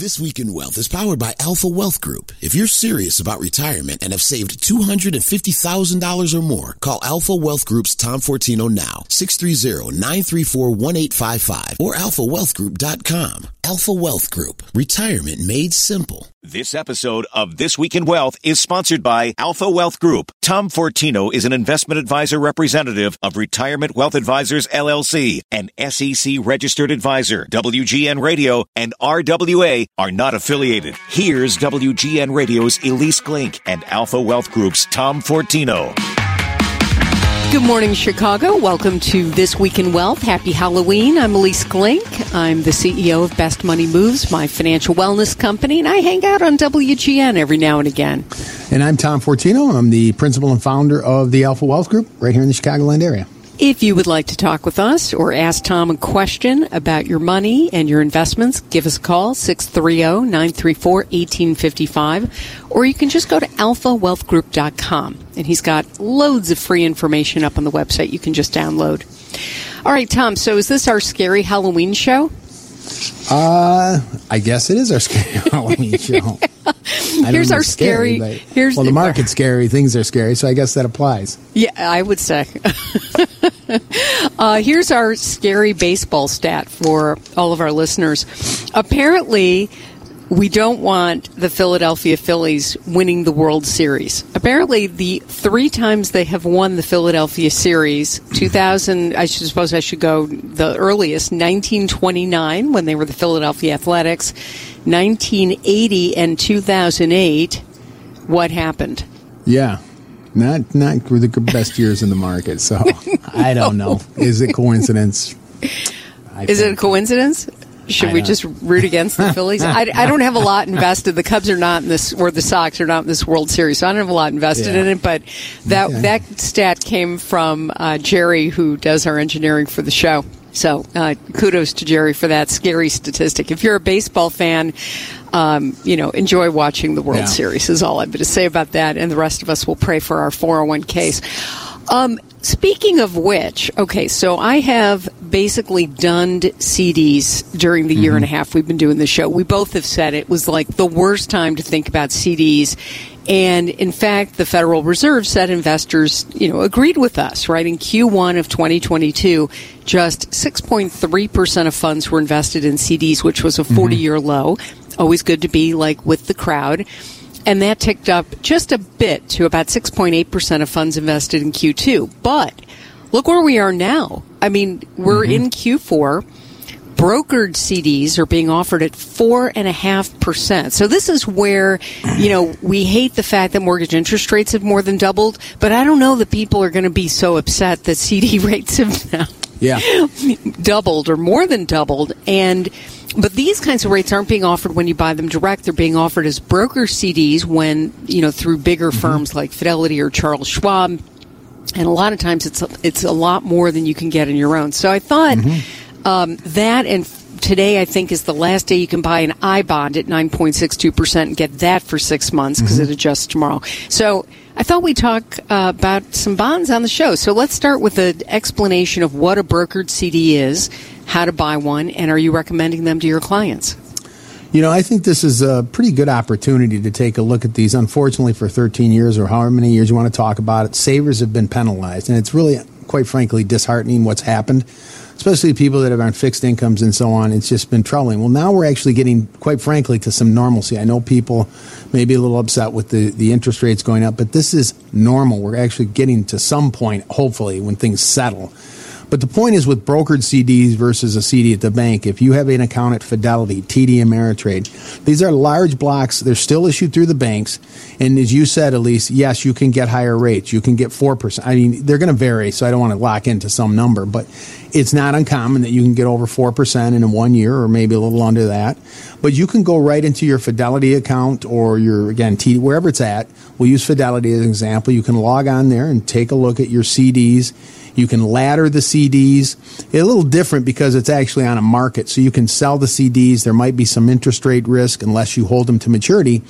This Week in Wealth is powered by Alpha Wealth Group. If you're serious about retirement and have saved $250,000 or more, call Alpha Wealth Group's Tom Fortino now, 630-934-1855 or alphawealthgroup.com. Alpha Wealth Group. Retirement made simple. This episode of This Week in Wealth is sponsored by Alpha Wealth Group. Tom Fortino is an investment advisor representative of Retirement Wealth Advisors LLC, an SEC registered advisor. WGN Radio and RWA are not affiliated. Here's WGN Radio's Ilyce Glink and Alpha Wealth Group's Tom Fortino. Good morning, Chicago. Welcome to This Week in Wealth. Happy Halloween. I'm Ilyce Glink. I'm the CEO of Best Money Moves, my financial wellness company, and I hang out on WGN every now and again. And I'm Tom Fortino. I'm the principal and founder of the Alpha Wealth Group right here in the Chicagoland area. If you would like to talk with us or ask Tom a question about your money and your investments, give us a call, 630-934-1855, or you can just go to alphawealthgroup.com. And he's got loads of free information up on the website you can just download. All right, Tom, so is this our scary Halloween show? Uh, I guess it is our scary Halloween show. here's our scary. scary here's well, the market's scary. Things are scary, so I guess that applies. Yeah, I would say. uh, here's our scary baseball stat for all of our listeners. Apparently, we don't want the Philadelphia Phillies winning the World Series. Apparently, the three times they have won the Philadelphia Series, 2000, I should suppose I should go the earliest, 1929 when they were the Philadelphia Athletics, 1980 and 2008. What happened? Yeah. Not not the best years in the market, so I don't know. Is it coincidence? I Is it a coincidence? Should we just root against the Phillies? I, I, don't have a lot invested. The Cubs are not in this, or the Sox are not in this World Series, so I don't have a lot invested yeah. in it. But that okay. that stat came from uh, Jerry, who does our engineering for the show. So uh, kudos to Jerry for that scary statistic. If you're a baseball fan, um, you know, enjoy watching the World yeah. Series is all I'm going to say about that. And the rest of us will pray for our 401ks. Um, speaking of which, okay, so I have basically dunned CDs during the mm-hmm. year and a mm-hmm. half we've been doing the show. We both have said it was like the worst time to think about CDs. And in fact, the Federal Reserve said investors, you know, agreed with us, right? In Q1 of 2022, just 6.3% of funds were invested in CDs, which was a 40 year mm-hmm. low. Always good to be like with the crowd and that ticked up just a bit to about 6.8% of funds invested in Q2. But look where we are now. I mean, we're mm-hmm. in Q4. Brokered CDs are being offered at four and a half percent. So this is where, you know, we hate the fact that mortgage interest rates have more than doubled, but I don't know that people are going to be so upset that CD rates have now yeah. doubled or more than doubled. And but these kinds of rates aren't being offered when you buy them direct. They're being offered as broker CDs when, you know, through bigger mm-hmm. firms like Fidelity or Charles Schwab. And a lot of times it's a, it's a lot more than you can get in your own. So I thought mm-hmm. um, that and today I think is the last day you can buy an I bond at 9.62% and get that for six months because mm-hmm. it adjusts tomorrow. So I thought we'd talk uh, about some bonds on the show. So let's start with an explanation of what a brokered CD is how to buy one, and are you recommending them to your clients? You know, I think this is a pretty good opportunity to take a look at these. Unfortunately, for 13 years or however many years you want to talk about it, savers have been penalized. And it's really, quite frankly, disheartening what's happened, especially people that have on fixed incomes and so on. It's just been troubling. Well, now we're actually getting, quite frankly, to some normalcy. I know people may be a little upset with the, the interest rates going up, but this is normal. We're actually getting to some point, hopefully, when things settle but the point is with brokered CDs versus a CD at the bank, if you have an account at Fidelity, TD Ameritrade, these are large blocks. They're still issued through the banks. And as you said, Ilyce, yes, you can get higher rates. You can get 4%. I mean, they're going to vary, so I don't want to lock into some number, but it's not uncommon that you can get over 4% in one year or maybe a little under that. But you can go right into your Fidelity account or your, again, TD, wherever it's at. We'll use Fidelity as an example. You can log on there and take a look at your CDs you can ladder the CDs. It's a little different because it's actually on a market. So you can sell the CDs. There might be some interest rate risk unless you hold them to maturity.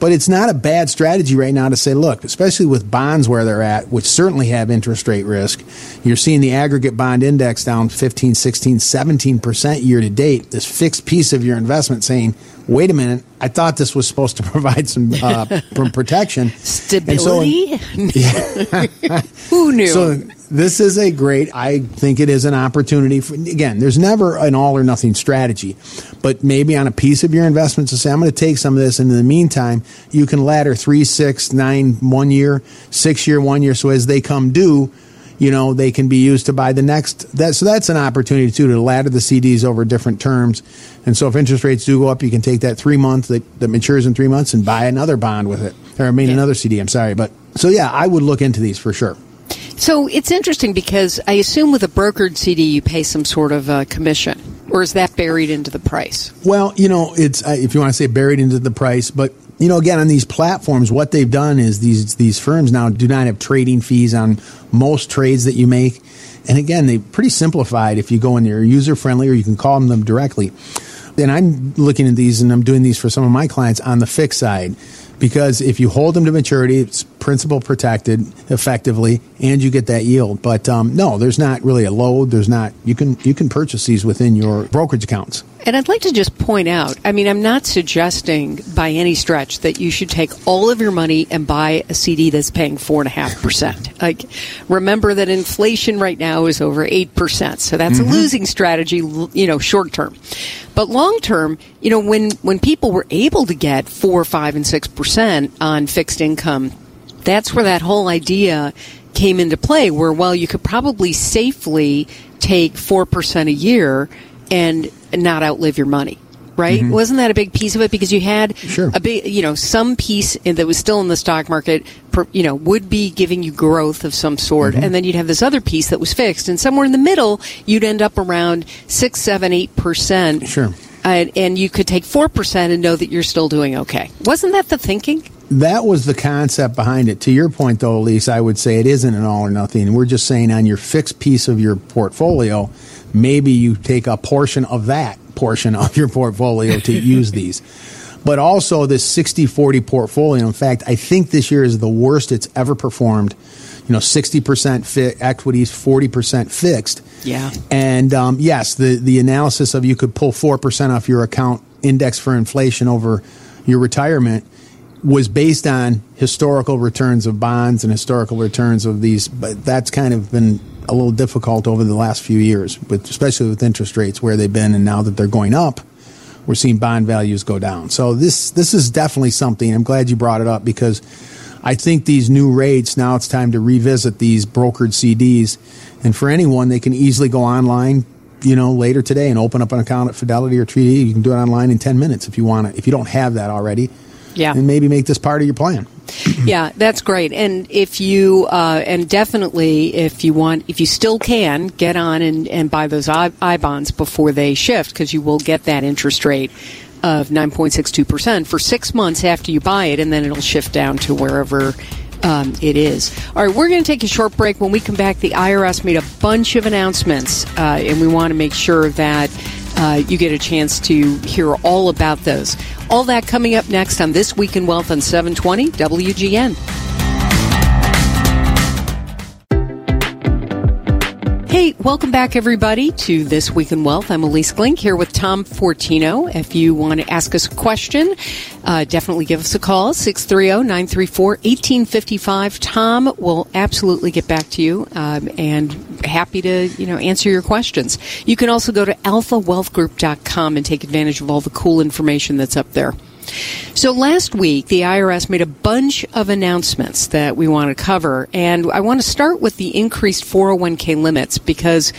But it's not a bad strategy right now to say, look, especially with bonds where they're at, which certainly have interest rate risk, you're seeing the aggregate bond index down 15, 16, 17% year to date. This fixed piece of your investment saying, wait a minute, I thought this was supposed to provide some uh, protection. Stability? So, yeah. Who knew? So this is a great, I think it is an opportunity. For, again, there's never an all or nothing strategy, but maybe on a piece of your investments to say, I'm going to take some of this. And in the meantime, you can ladder three, six, nine, one year, six year, one year. So as they come due, you know, they can be used to buy the next. That, so that's an opportunity too to ladder the CDs over different terms. And so if interest rates do go up, you can take that three month that, that matures in three months and buy another bond with it, or I mean yeah. another CD. I'm sorry, but so yeah, I would look into these for sure. So it's interesting because I assume with a brokered CD you pay some sort of uh, commission, or is that buried into the price? Well, you know, it's uh, if you want to say buried into the price, but you know, again, on these platforms, what they've done is these these firms now do not have trading fees on most trades that you make. And again, they pretty simplified. If you go in there, user friendly, or you can call them directly. And I'm looking at these, and I'm doing these for some of my clients on the fixed side because if you hold them to maturity, it's principal protected effectively, and you get that yield. But um, no, there's not really a load. There's not. You can you can purchase these within your brokerage accounts. And I'd like to just point out I mean, I'm not suggesting by any stretch that you should take all of your money and buy a CD that's paying 4.5%. Like, remember that inflation right now is over 8%. So that's mm-hmm. a losing strategy, you know, short term. But long term, you know, when, when people were able to get 4, 5, and 6% on fixed income, that's where that whole idea came into play where, well, you could probably safely take 4% a year and not outlive your money right? Mm-hmm. Wasn't that a big piece of it? Because you had sure. a big, you know, some piece that was still in the stock market, you know, would be giving you growth of some sort, mm-hmm. and then you'd have this other piece that was fixed, and somewhere in the middle, you'd end up around six, seven, eight percent. Sure. And, and you could take four percent and know that you're still doing okay. Wasn't that the thinking? That was the concept behind it. To your point, though, Ilyce, I would say it isn't an all or nothing. We're just saying on your fixed piece of your portfolio maybe you take a portion of that portion of your portfolio to use these. But also this 60-40 portfolio. In fact, I think this year is the worst it's ever performed. You know, 60% fi- equities, 40% fixed. Yeah. And um, yes, the, the analysis of you could pull 4% off your account index for inflation over your retirement was based on historical returns of bonds and historical returns of these, but that's kind of been a little difficult over the last few years, with, especially with interest rates where they've been, and now that they're going up, we're seeing bond values go down. So this this is definitely something. I'm glad you brought it up because I think these new rates now it's time to revisit these brokered CDs, and for anyone they can easily go online, you know, later today and open up an account at Fidelity or TD. You can do it online in 10 minutes if you want to. If you don't have that already, yeah, and maybe make this part of your plan. yeah, that's great. And if you, uh, and definitely if you want, if you still can, get on and, and buy those I, I bonds before they shift because you will get that interest rate of 9.62% for six months after you buy it, and then it'll shift down to wherever um, it is. All right, we're going to take a short break. When we come back, the IRS made a bunch of announcements, uh, and we want to make sure that uh, you get a chance to hear all about those. All that coming up next on This Week in Wealth on 720 WGN. Hey, welcome back, everybody, to This Week in Wealth. I'm Ilyce Glink here with Tom Fortino. If you want to ask us a question, uh, definitely give us a call, 630-934-1855. Tom will absolutely get back to you um, and happy to, you know, answer your questions. You can also go to alphawealthgroup.com and take advantage of all the cool information that's up there. So last week, the IRS made a bunch of announcements that we want to cover, and I want to start with the increased 401k limits because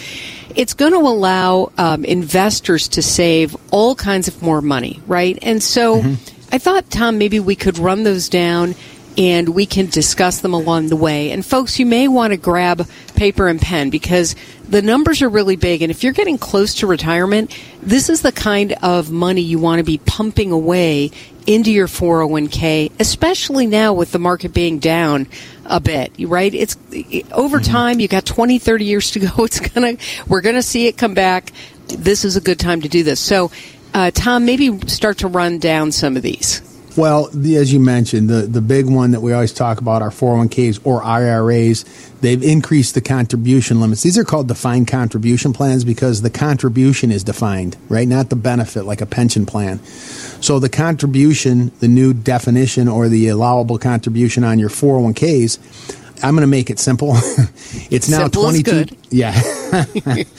it's going to allow um, investors to save all kinds of more money, right? And so mm-hmm. I thought, Tom, maybe we could run those down and we can discuss them along the way. And folks, you may want to grab paper and pen because the numbers are really big. And if you're getting close to retirement, this is the kind of money you want to be pumping away into your 401k, especially now with the market being down a bit, right? It's over mm-hmm. time, you got 20, 30 years to go. It's going to, we're going to see it come back. This is a good time to do this. So, uh, Tom, maybe start to run down some of these. Well, the, as you mentioned, the, the big one that we always talk about are 401ks or IRAs. They've increased the contribution limits. These are called defined contribution plans because the contribution is defined, right? Not the benefit like a pension plan. So the contribution, the new definition or the allowable contribution on your 401ks, I'm going to make it simple. it's now Simple 22 yeah.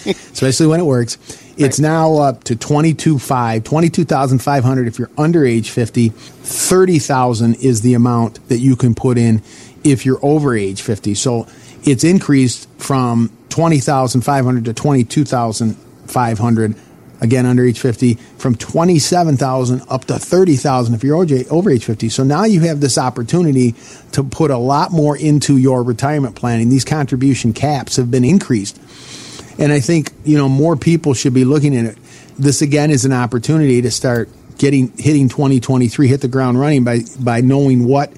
Especially when it works. It's right. now up to 22,500, 22,500 if you're under age 50. 30,000 is the amount that you can put in if you're over age 50. So it's increased from 20,500 to 22,500 again under age 50 from 27,000 up to 30,000 if you're over age 50. So now you have this opportunity to put a lot more into your retirement planning. These contribution caps have been increased. And I think, you know, more people should be looking at it. This again is an opportunity to start getting hitting 2023 hit the ground running by by knowing what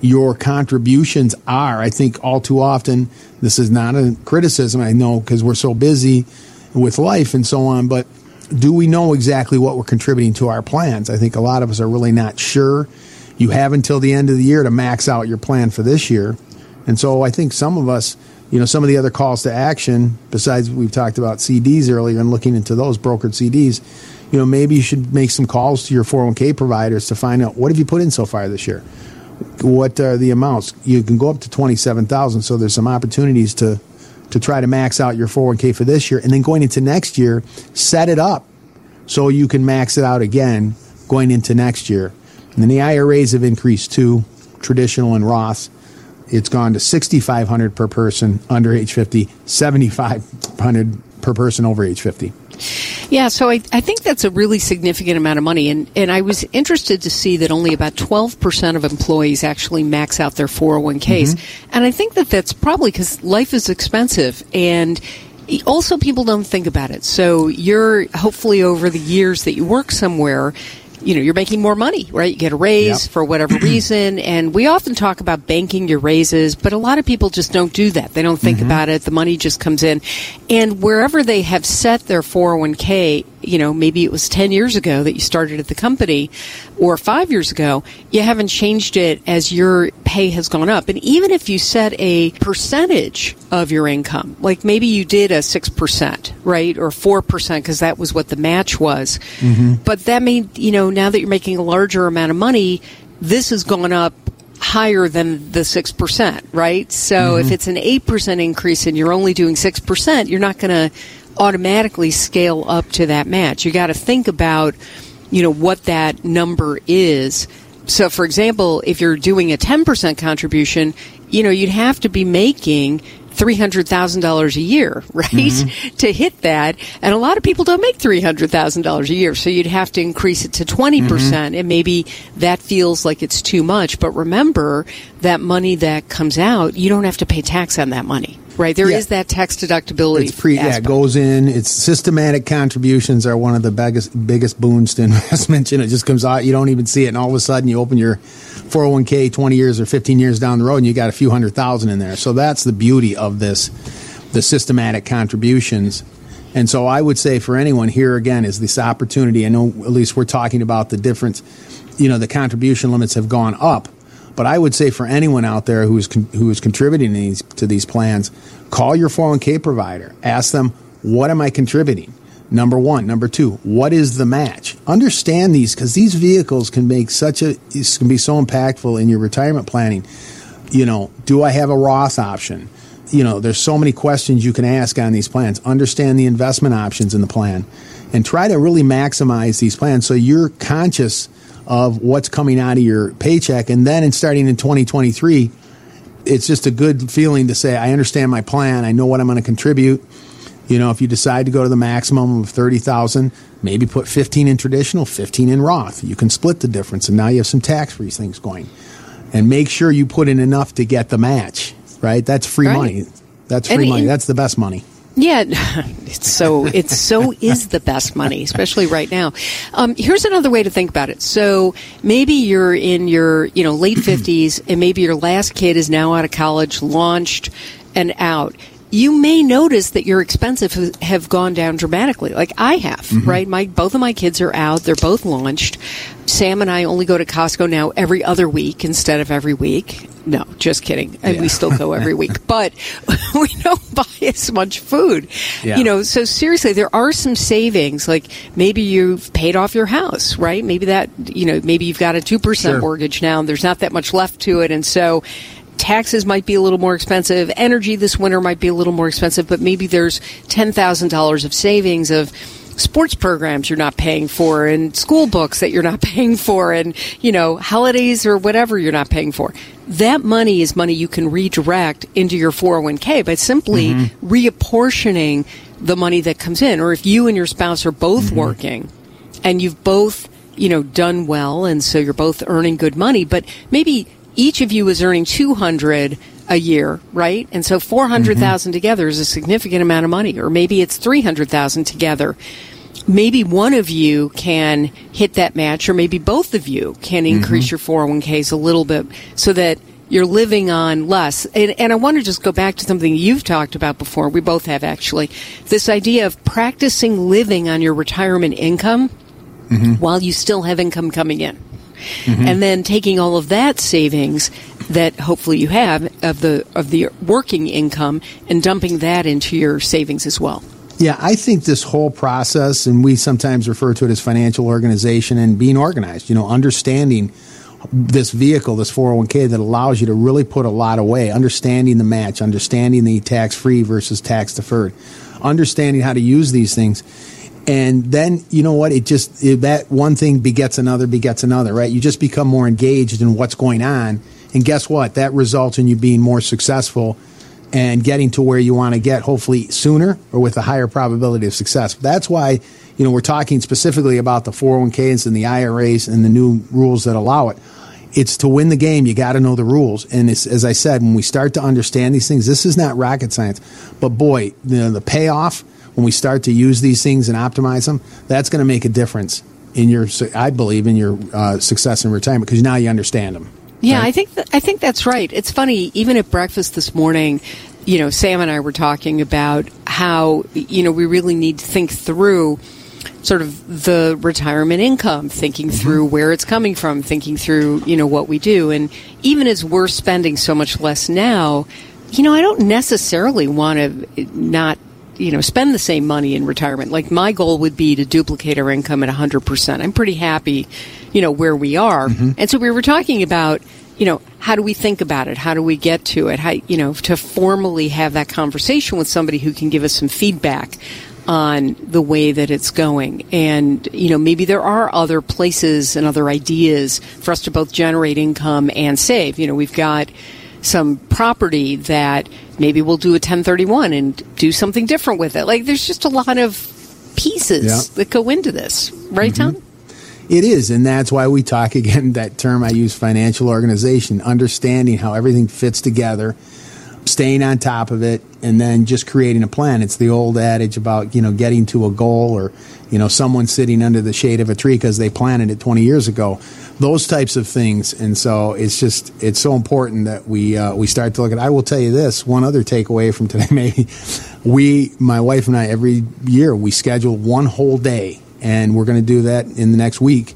your contributions are. I think all too often this is not a criticism I know because we're so busy with life and so on, but do we know exactly what we're contributing to our plans? I think a lot of us are really not sure. You have until the end of the year to max out your plan for this year. And so I think some of us, you know, some of the other calls to action, besides we've talked about CDs earlier and looking into those brokered CDs, you know, maybe you should make some calls to your 401k providers to find out what have you put in so far this year? What are the amounts? You can go up to 27,000, so there's some opportunities to to try to max out your 401k for this year. And then going into next year, set it up so you can max it out again going into next year. And then the IRAs have increased too, traditional and Roth. It's gone to 6500 per person under age 50, 7500 per person over age 50. Yeah, so I, I think that's a really significant amount of money. And, and I was interested to see that only about 12% of employees actually max out their 401ks. Mm-hmm. And I think that that's probably because life is expensive and also people don't think about it. So you're hopefully over the years that you work somewhere, you know, you're making more money, right? You get a raise yep. for whatever reason. And we often talk about banking your raises, but a lot of people just don't do that. They don't think mm-hmm. about it. The money just comes in. And wherever they have set their 401k, you know, maybe it was 10 years ago that you started at the company or five years ago, you haven't changed it as your pay has gone up. And even if you set a percentage of your income, like maybe you did a 6%, right? Or 4% because that was what the match was. Mm-hmm. But that means, you know, now that you're making a larger amount of money, this has gone up higher than the 6%, right? So mm-hmm. if it's an 8% increase and you're only doing 6%, you're not going to automatically scale up to that match. You got to think about, you know, what that number is. So, for example, if you're doing a 10% contribution, you know, you'd have to be making $300,000 a year, right? Mm-hmm. to hit that. And a lot of people don't make $300,000 a year. So you'd have to increase it to 20%. percent mm hmm And maybe that feels like it's too much. But remember that money that comes out, you don't have to pay tax on that money. Right, there yeah. is that tax deductibility. It's pre, yeah, it goes in. It's systematic contributions are one of the biggest biggest boons to investment. And it just comes out. You don't even see it, and all of a sudden you open your 401k 20 years or 15 years down the road, and you got a few hundred thousand in there. So that's the beauty of this, the systematic contributions. And so I would say for anyone here again is this opportunity. I know at least we're talking about the difference. You know, the contribution limits have gone up but I would say for anyone out there who is who is contributing these, to these plans, call your 401k provider. Ask them, what am I contributing? Number one. Number two, what is the match? Understand these because these vehicles can make such a can be so impactful in your retirement planning. You know, do I have a Roth option? You know, there's so many questions you can ask on these plans. Understand the investment options in the plan and try to really maximize these plans so you're conscious of what's coming out of your paycheck. And then in starting in 2023, it's just a good feeling to say, I understand my plan. I know what I'm going to contribute. You know, if you decide to go to the maximum of 30,000, maybe put 15 in traditional, 15 in Roth. You can split the difference and now you have some tax-free things going. And make sure you put in enough to get the match, right? That's free right. money. That's free and, money. That's the best money. Yeah, it's so it's so is the best money, especially right now. Um, here's another way to think about it. So maybe you're in your you know late fifties, and maybe your last kid is now out of college, launched and out you may notice that your expenses have gone down dramatically. Like I have, mm-hmm. right? My both of my kids are out; they're both launched. Sam and I only go to Costco now every other week instead of every week. No, just kidding. And yeah. we still go every week, but we don't buy as much food. Yeah. You know, so seriously, there are some savings. Like maybe you've paid off your house, right? Maybe that, you know, maybe you've got a 2% sure. mortgage now and there's not that much left to it. And so taxes might be a little more expensive. Energy this winter might be a little more expensive, but maybe there's $10,000 of savings of sports programs you're not paying for and school books that you're not paying for and, you know, holidays or whatever you're not paying for. That money is money you can redirect into your 401k by simply mm-hmm. reapportioning the money that comes in. Or if you and your spouse are both mm-hmm. working and you've both, you know, done well and so you're both earning good money, but maybe each of you is earning 200 a year, right? And so 400,000 mm-hmm. together is a significant amount of money, or maybe it's 300,000 together. Maybe one of you can hit that match, or maybe both of you can mm-hmm. increase mm-hmm. your 401ks a little bit so that you're living on less. And, and, I want to just go back to something you've talked about before. We both have actually. This idea of practicing living on your retirement income mm-hmm. while you still have income coming in. Mm-hmm. And then taking all of that savings that hopefully you have of the of the working income and dumping that into your savings as well. Yeah, I think this whole process, and we sometimes refer to it as financial organization and being organized, you know, understanding this vehicle, this 401k that allows you to really put a lot away, understanding the match, understanding the tax free versus tax deferred, understanding how to use these things and then you know what? It just it, that one thing begets another begets another right? You just become more engaged in what's going on. And guess what? That results in you being more successful and getting to where you want to get hopefully sooner or with a higher probability of success. That's why you know we're talking specifically about the 401ks and the iras and the new rules that allow it. It's to win the game. You got to know the rules. And as i said when we start to understand these things this is not rocket science. But boy you know, the payoff when we start to use these things and optimize them, that's going to make a difference in your, I believe, in your uh, success in retirement because now you understand them. Yeah, right? I think th- I think that's right. It's funny. Even at breakfast this morning, you know, Sam and I were talking about how you know we really need to think through sort of the retirement income, thinking mm-hmm. through where it's coming from, thinking through you know what we do, and even as we're spending so much less now, you know, I don't necessarily want to not you know, spend the same money in retirement. Like my goal would be to duplicate our income at 100%. I'm pretty happy, you know, where we are. Mm-hmm. And so we were talking about, you know, how do we think about it? How do we get to it? How, you know, to formally have that conversation with somebody who can give us some feedback on the way that it's going. And, you know, maybe there are other places and other ideas for us to both generate income and save. You know, we've got, some property that maybe we'll do a 1031 and do something different with it. Like there's just a lot of pieces yeah. that go into this, right, mm-hmm. Tom? It is, and that's why we talk again that term I use financial organization, understanding how everything fits together, staying on top of it, and then just creating a plan. It's the old adage about, you know, getting to a goal or, you know, someone sitting under the shade of a tree because they planted it 20 years ago those types of things. And so it's just it's so important that we uh, we start to look at. I will tell you this one other takeaway from today. Maybe we, my wife and I, every year we schedule one whole day, and we're going to do that in the next week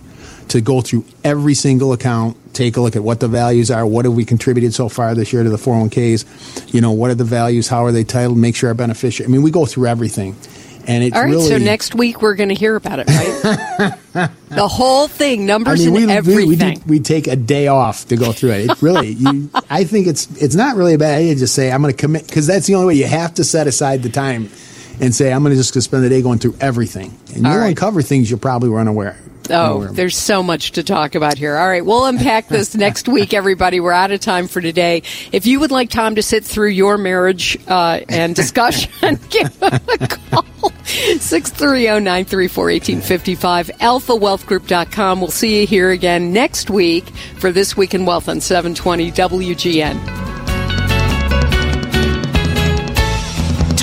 to go through every single account, take a look at what the values are, what have we contributed so far this year to the 401ks, you know, what are the values, how are they titled, make sure our beneficiary. I mean, we go through everything. And it's All right, really, so next week we're going to hear about it, right? the whole thing, numbers I mean, we, and everything. We, we, we, take a day off to go through it. It really, you, I think it's it's not really a bad idea to just say I'm going to commit because that's the only way. You have to set aside the time and say I'm going to just spend the day going through everything, and you'll right. uncover things you'll probably run aware of. Oh, there's so much to talk about here. All right, we'll unpack this next week, everybody. We're out of time for today. If you would like Tom to sit through your marriage uh, and discussion, give him a call. 630-934-1855, alphawealthgroup.com. We'll see you here again next week for This Week in Wealth on 720 WGN.